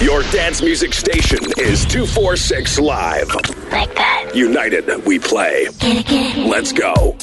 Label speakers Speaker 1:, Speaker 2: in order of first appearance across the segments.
Speaker 1: Your dance music station is 246 Live.
Speaker 2: Like that.
Speaker 1: United, we play.
Speaker 2: Get it, get it.
Speaker 1: Let's go.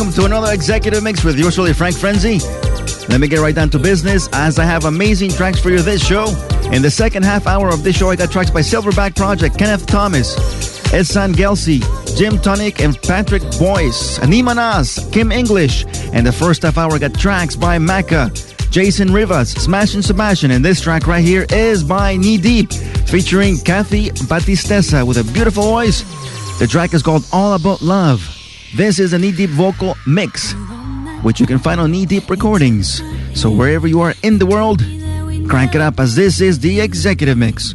Speaker 3: Welcome to another executive mix with yours truly, Frank Frenzy. Let me get right down to business as I have amazing tracks for you this show. In the second half hour of this show, I got tracks by Silverback Project, Kenneth Thomas, Edson Gelsey, Jim Tonic, and Patrick Boyce, Anima Nas, Kim English. And the first half hour, I got tracks by Macca, Jason Rivas, Smash and Sebastian. And this track right here is by Knee Deep, featuring Kathy Batistessa with a beautiful voice. The track is called All About Love. This is a Knee Deep vocal mix, which you can find on Knee Deep Recordings. So wherever you are in the world, crank it up as this is the executive mix.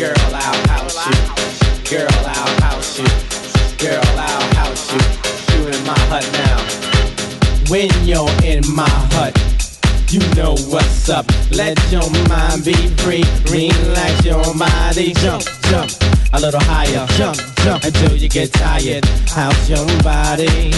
Speaker 2: Girl, I'll house you. Girl, I'll house you. Girl, I'll house you. You in my hut now. When you're in my hut, you know what's up. Let your mind be free. Relax your body. Jump, jump a little higher. Jump, jump until you get tired. House your body,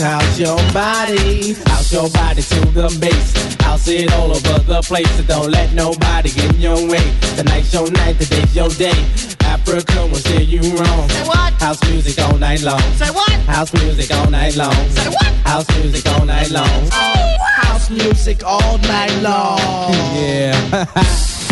Speaker 2: house your body, house your body to the base. House it all over the place. So don't let nobody get in your way. Tonight's your night, today's your day. Africa will steer you wrong.
Speaker 4: Say what?
Speaker 2: House music all night long.
Speaker 4: Say what?
Speaker 2: House music all night long.
Speaker 4: Say what?
Speaker 2: House music all night long.
Speaker 4: House music all night long.
Speaker 2: Yeah.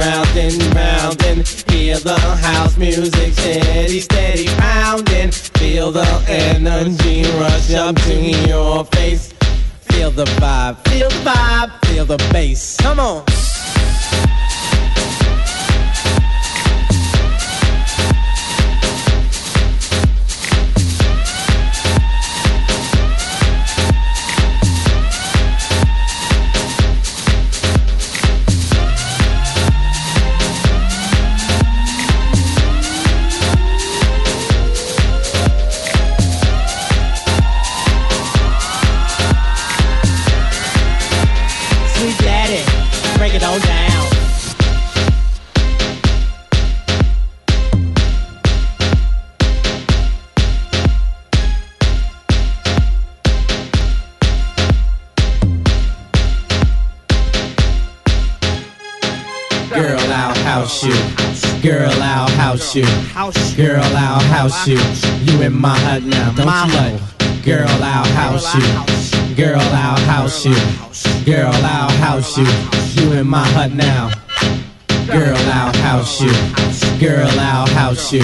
Speaker 2: round and round and hear the house music steady, steady pounding. Feel the energy rush up to your face. Feel the vibe, feel the vibe, feel the bass. Come on. House you. Girl, I'll house you. You in my hut now, don't you know? Girl, I'll house you. Girl, I'll house you. Girl, I'll house you. You in my hut now. Girl, I'll house you. Girl, I'll house you.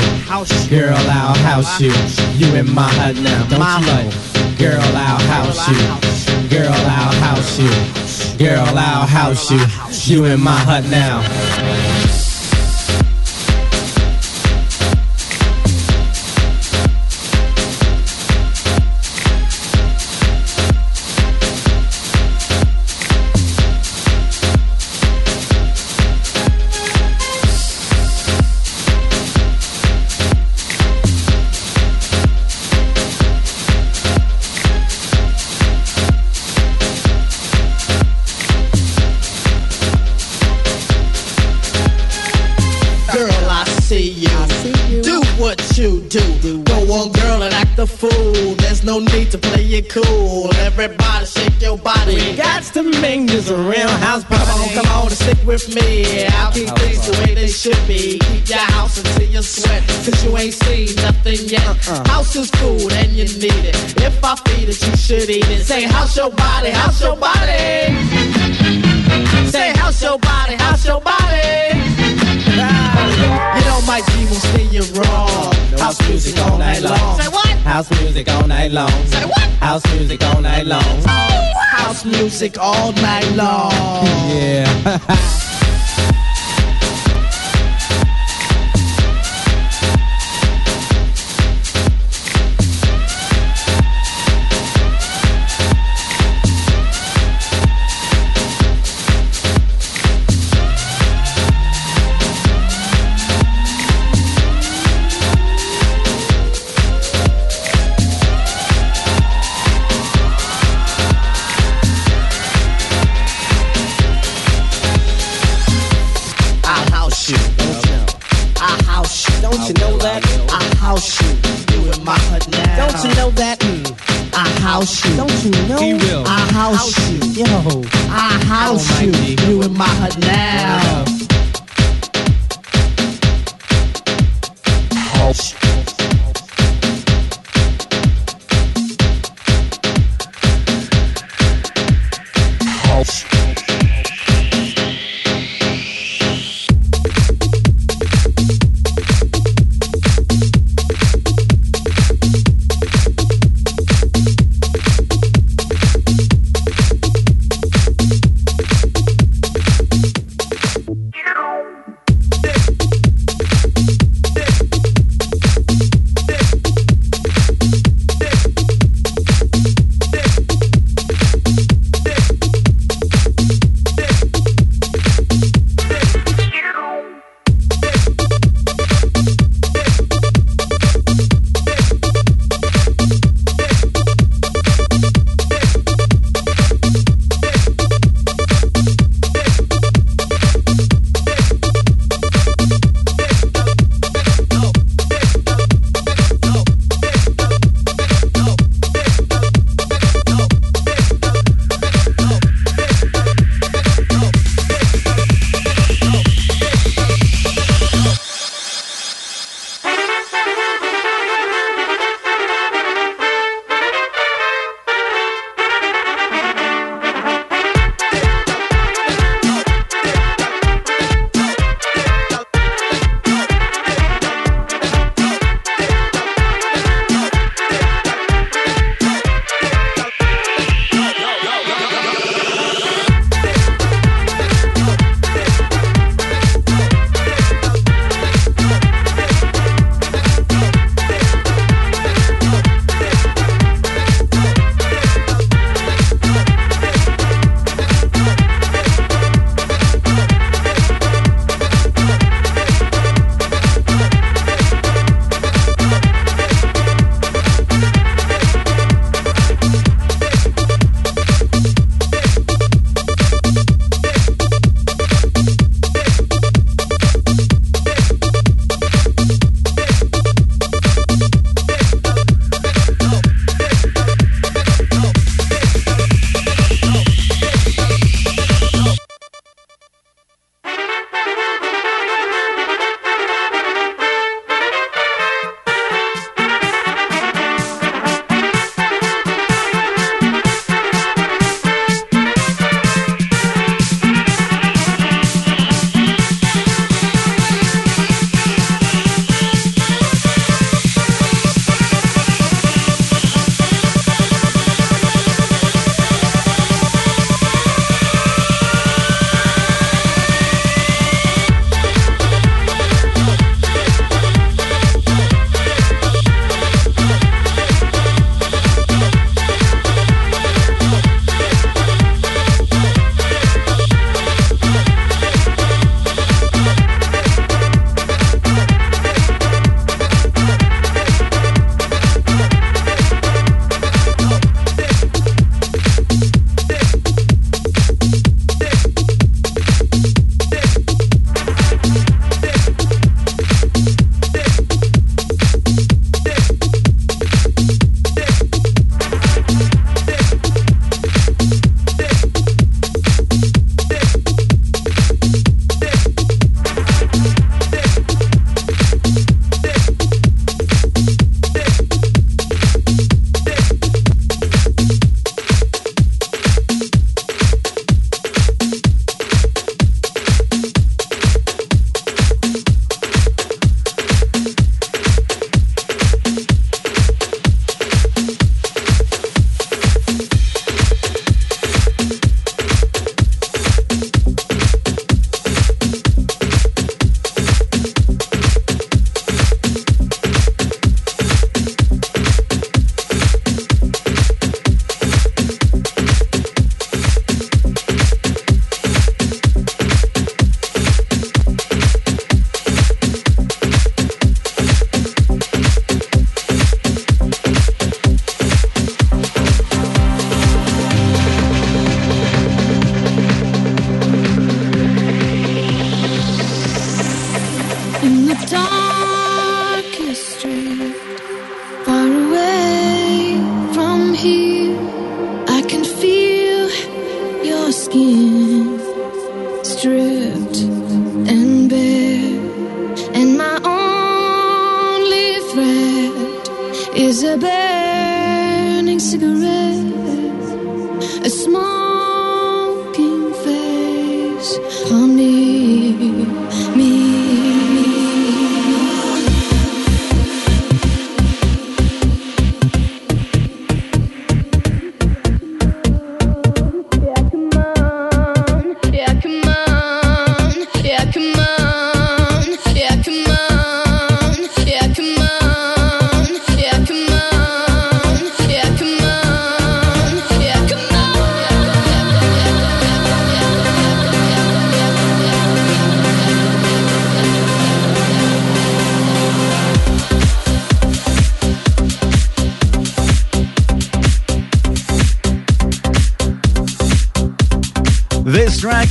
Speaker 2: Girl, I'll house you. You in my hut now, don't you know? Girl, I'll house you. Girl, I'll house you. Girl, I'll house you. You in my hut now.
Speaker 4: Cool. Everybody shake your body.
Speaker 2: We got to make this a real house party.
Speaker 4: Come on, come on and stick with me. I'll keep things the way they should be. Keep your house until you sweat. Cause you ain't seen nothing yet. Uh-uh. House is food and you need it. If I feed it, you should eat it. Say, house your body, house your body. Say, house your body, house your body. You know my G will steer you wrong. House music all night long.
Speaker 2: House music all night long.
Speaker 4: Say what?
Speaker 2: House music all night long.
Speaker 4: House music all night long.
Speaker 2: Yeah.
Speaker 4: house you.
Speaker 2: Don't you know?
Speaker 4: He will. I house, house you.
Speaker 2: Yo.
Speaker 4: I house you. You in my hut now.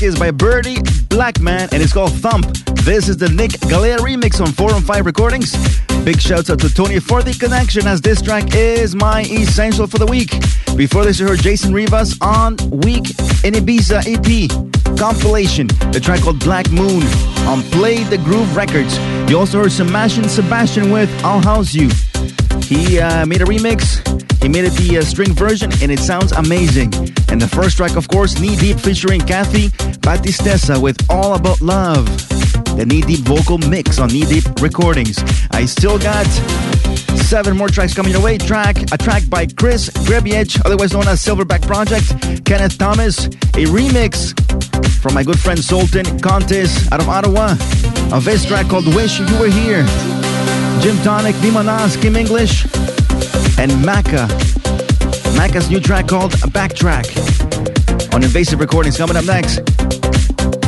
Speaker 3: Is by Birdie Blackman and it's called Thump. This is the Nick Galea remix on 4 on 5 Recordings. Big shouts out to Tony for the connection as this track is my essential for the week. Before this, you heard Jason Rivas on Week in Ibiza EP compilation, the track called Black Moon on Play the Groove Records. You also heard Sebastian Sebastian with I'll House You. He uh, made a remix he made it the uh, string version and it sounds amazing. And the first track, of course, Knee Deep featuring Kathy Battistessa with All About Love. The Knee Deep vocal mix on Knee Deep Recordings. I still got seven more tracks coming your way. Track a track by Chris Grebiech, otherwise known as Silverback Project, Kenneth Thomas, a remix from my good friend Sultan Contes out of Ottawa of this track called Wish You Were Here. Jim Tonic, Dimanas, Kim English, and Maka. Maka's new track called Backtrack on Invasive Recordings coming up next.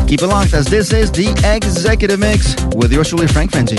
Speaker 3: Keep it locked as this is the Executive Mix with yours truly, Frank Frenzy.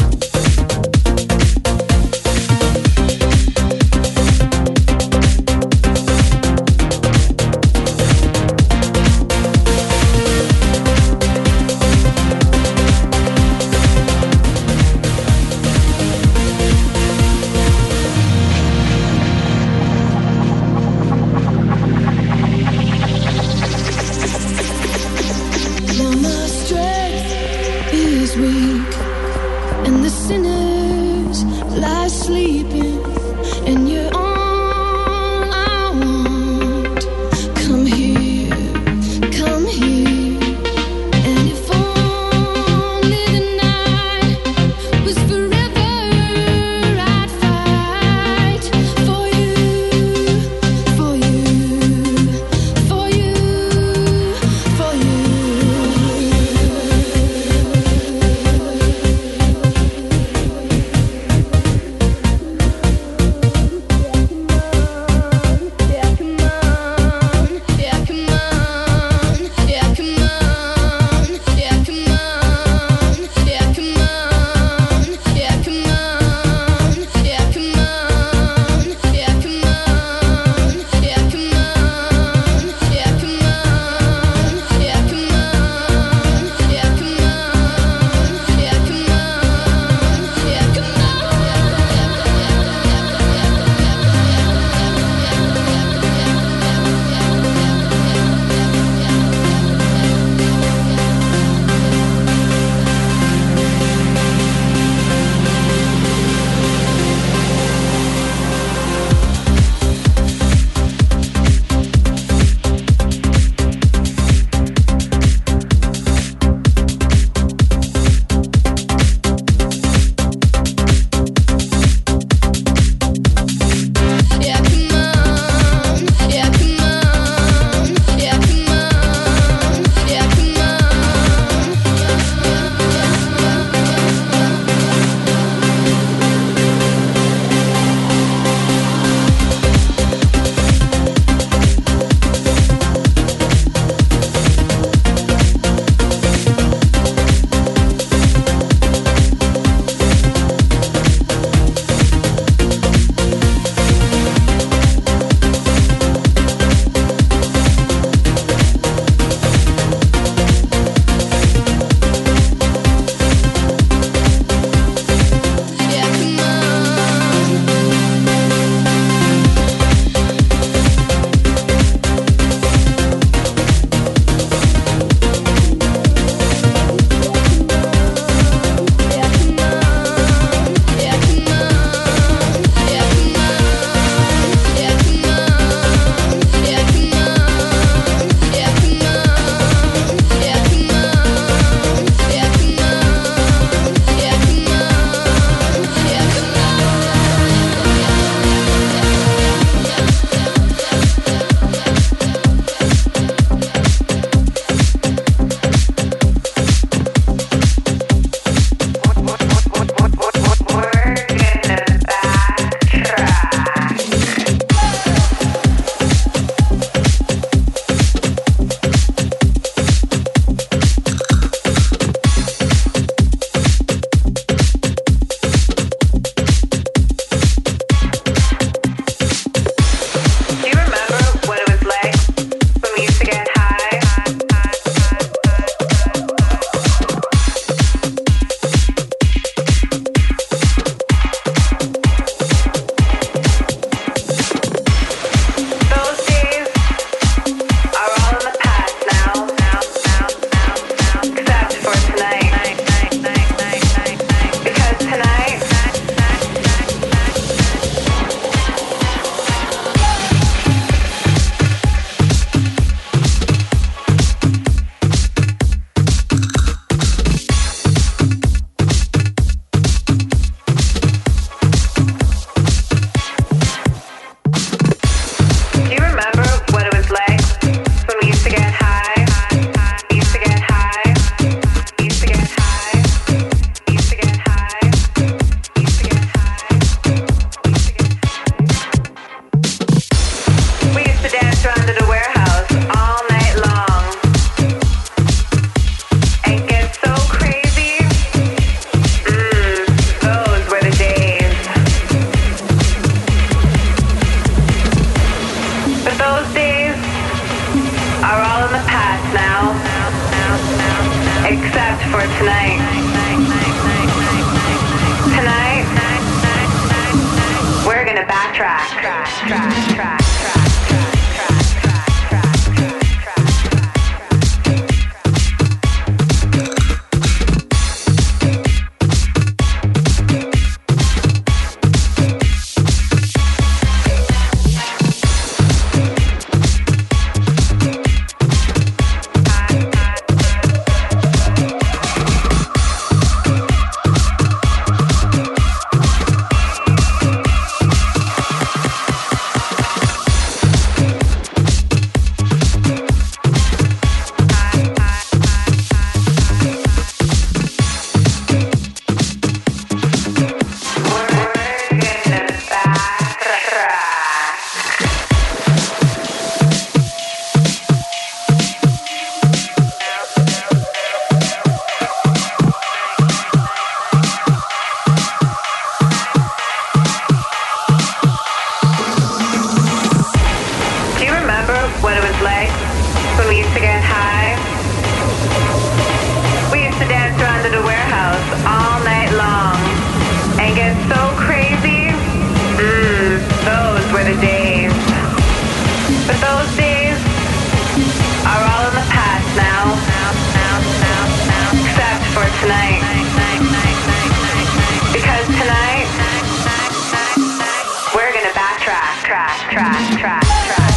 Speaker 5: Track, track, track, track,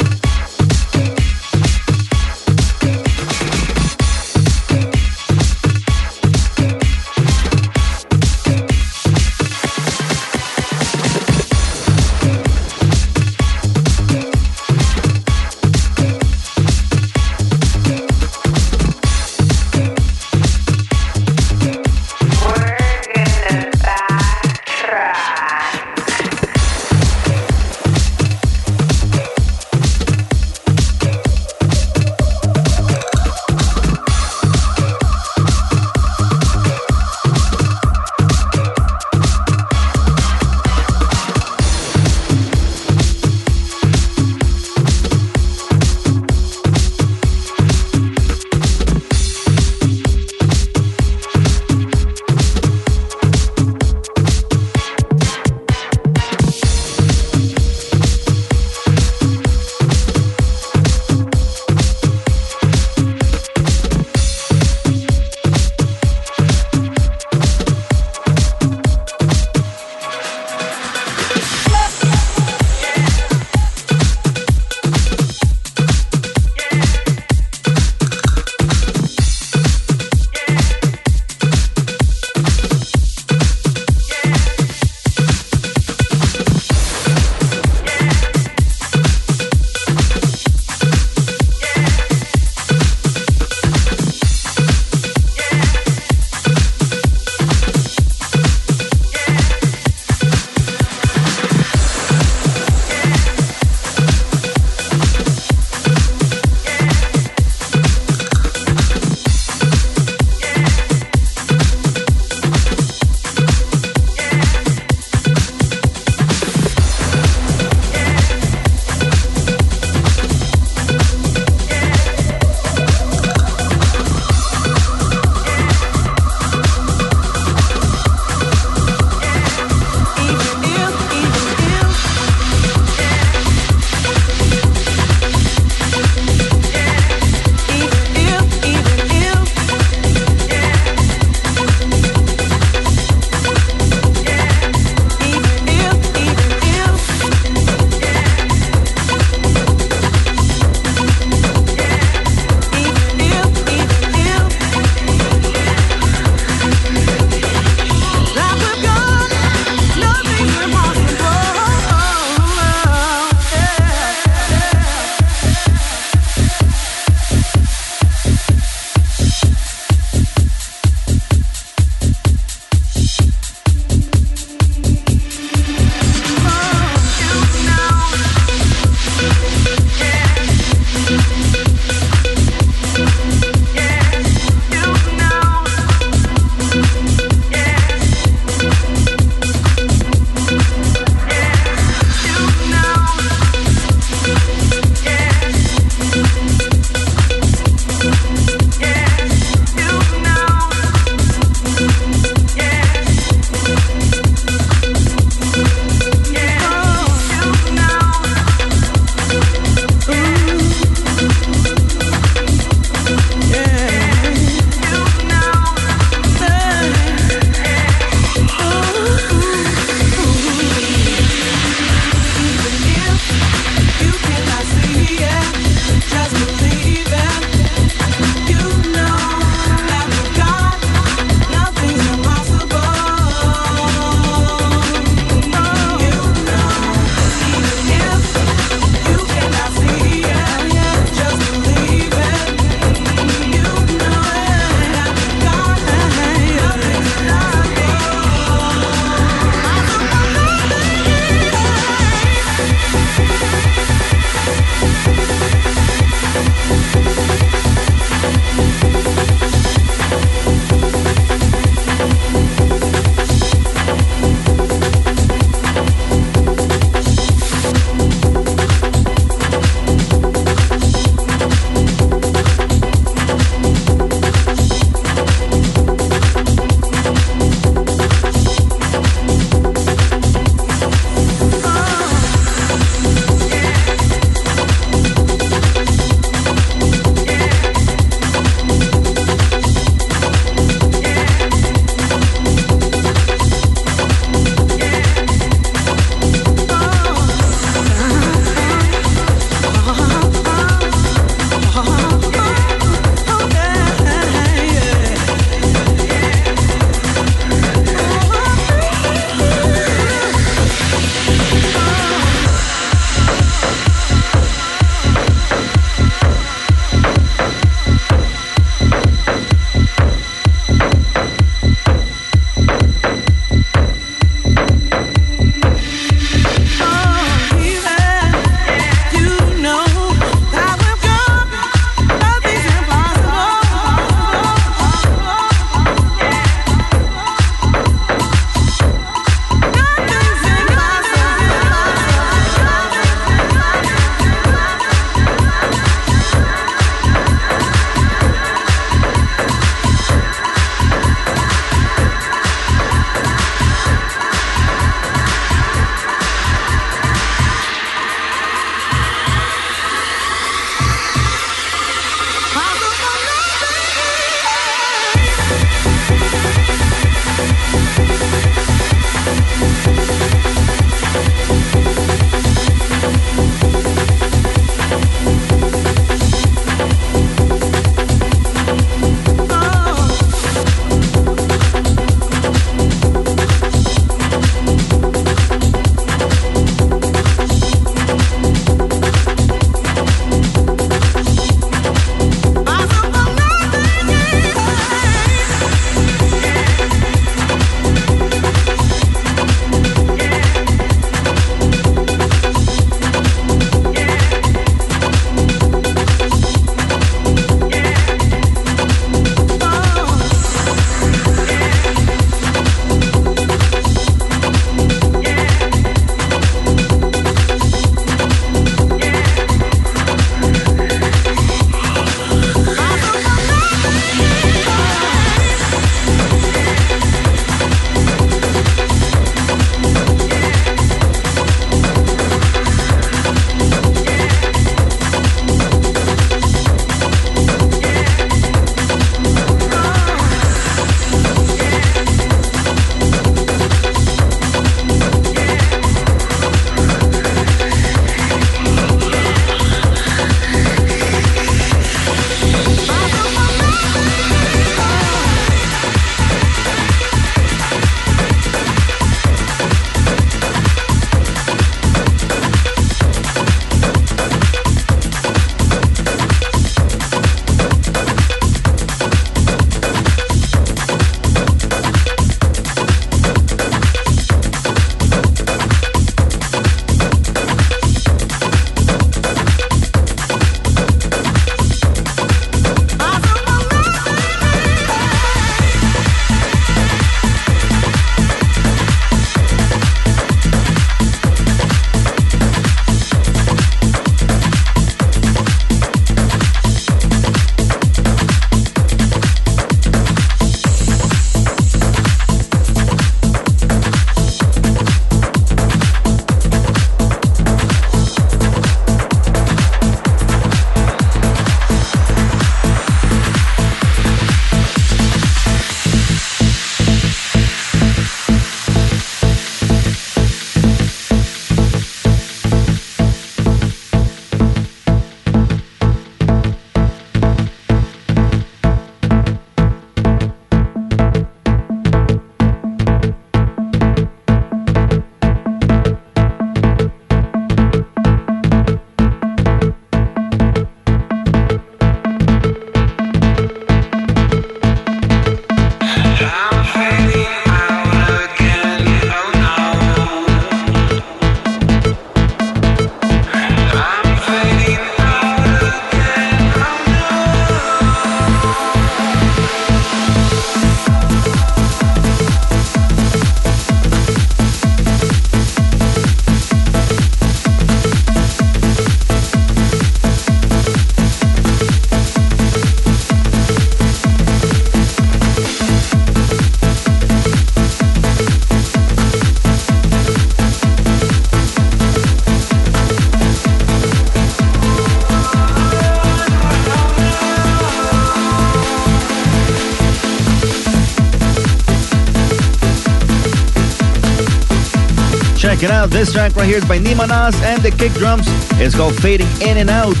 Speaker 3: Check it out. This track right here is by Nima Nas and the kick drums. It's called Fading In and Out.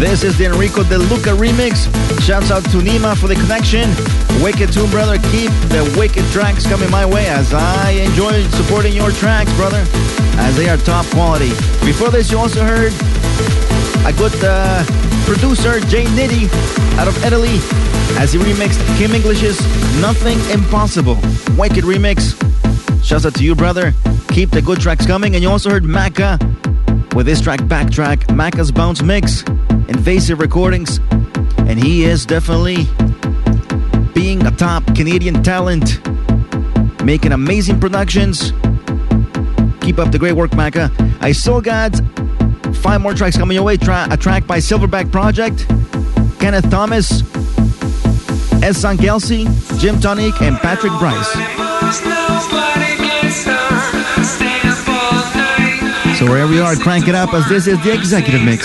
Speaker 3: This is the Enrico De Luca remix. Shouts out to Nima for the connection. Wicked Tune, brother. Keep the wicked tracks coming my way as I enjoy supporting your tracks, brother, as they are top quality. Before this, you also heard a good uh, producer, Jay Nitty, out of Italy, as he remixed Kim English's Nothing Impossible. Wicked remix. Shouts out to you, brother. Keep the good tracks coming. And you also heard Maka with this track, Backtrack, Maka's Bounce Mix, Invasive Recordings. And he is definitely being a top Canadian talent, making amazing productions. Keep up the great work, Maka. I still got five more tracks coming your way. Tra- a track by Silverback Project, Kenneth Thomas, Esan Kelsey, Jim Tonic, and Patrick Bryce. So wherever you are, crank it up as this is the executive mix.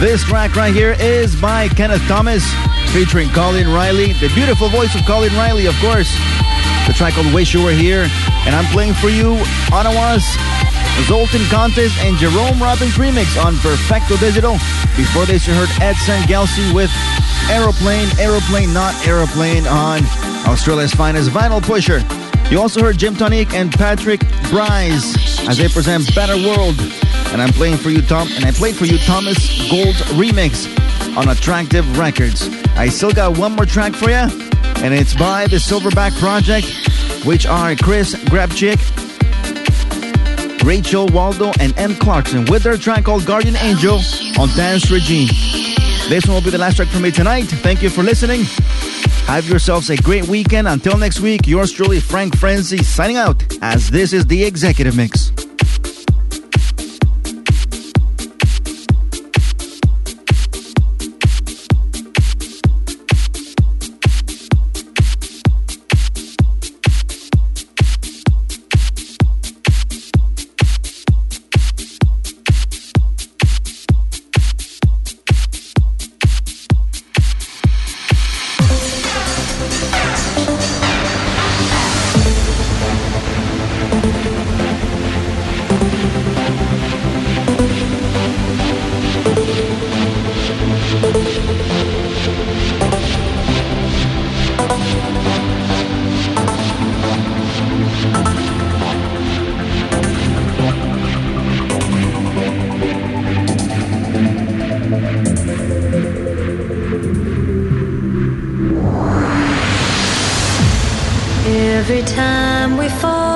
Speaker 3: This track right here is by Kenneth Thomas, featuring Colin Riley, the beautiful voice of Colin Riley, of course. The track called Wish You Were Here. And I'm playing for you Ottawa's Zoltan Kontes and Jerome Robbins remix on Perfecto Digital. Before this, you heard Edson Gelsey with Aeroplane, Aeroplane, Not Aeroplane on Australia's finest vinyl pusher. You also heard Jim Tonic and Patrick Bryce as they present Better World. And I'm playing for you, Tom, and I played for you Thomas Gold remix on Attractive Records. I still got one more track for you, and it's by the Silverback Project, which are Chris Grabchick, Rachel Waldo, and M. Clarkson with their track called Guardian Angel on Dance Regime. This one will be the last track for me tonight. Thank you for listening. Have yourselves a great weekend. Until next week, yours truly, Frank Frenzy, signing out as this is the Executive Mix.
Speaker 6: Every time we fall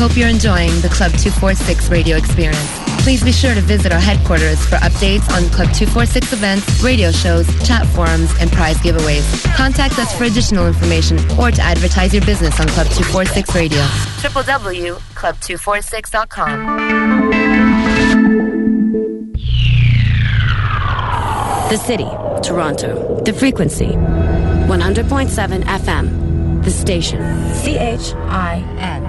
Speaker 6: hope you're enjoying the Club 246 radio experience. Please be sure to visit our headquarters for updates on Club 246 events, radio shows, chat forums, and prize giveaways. Contact us for additional information or to advertise your business on Club 246 Radio. www.club246.com.
Speaker 7: The city, Toronto. The frequency, 100.7 FM. The station, CHIN.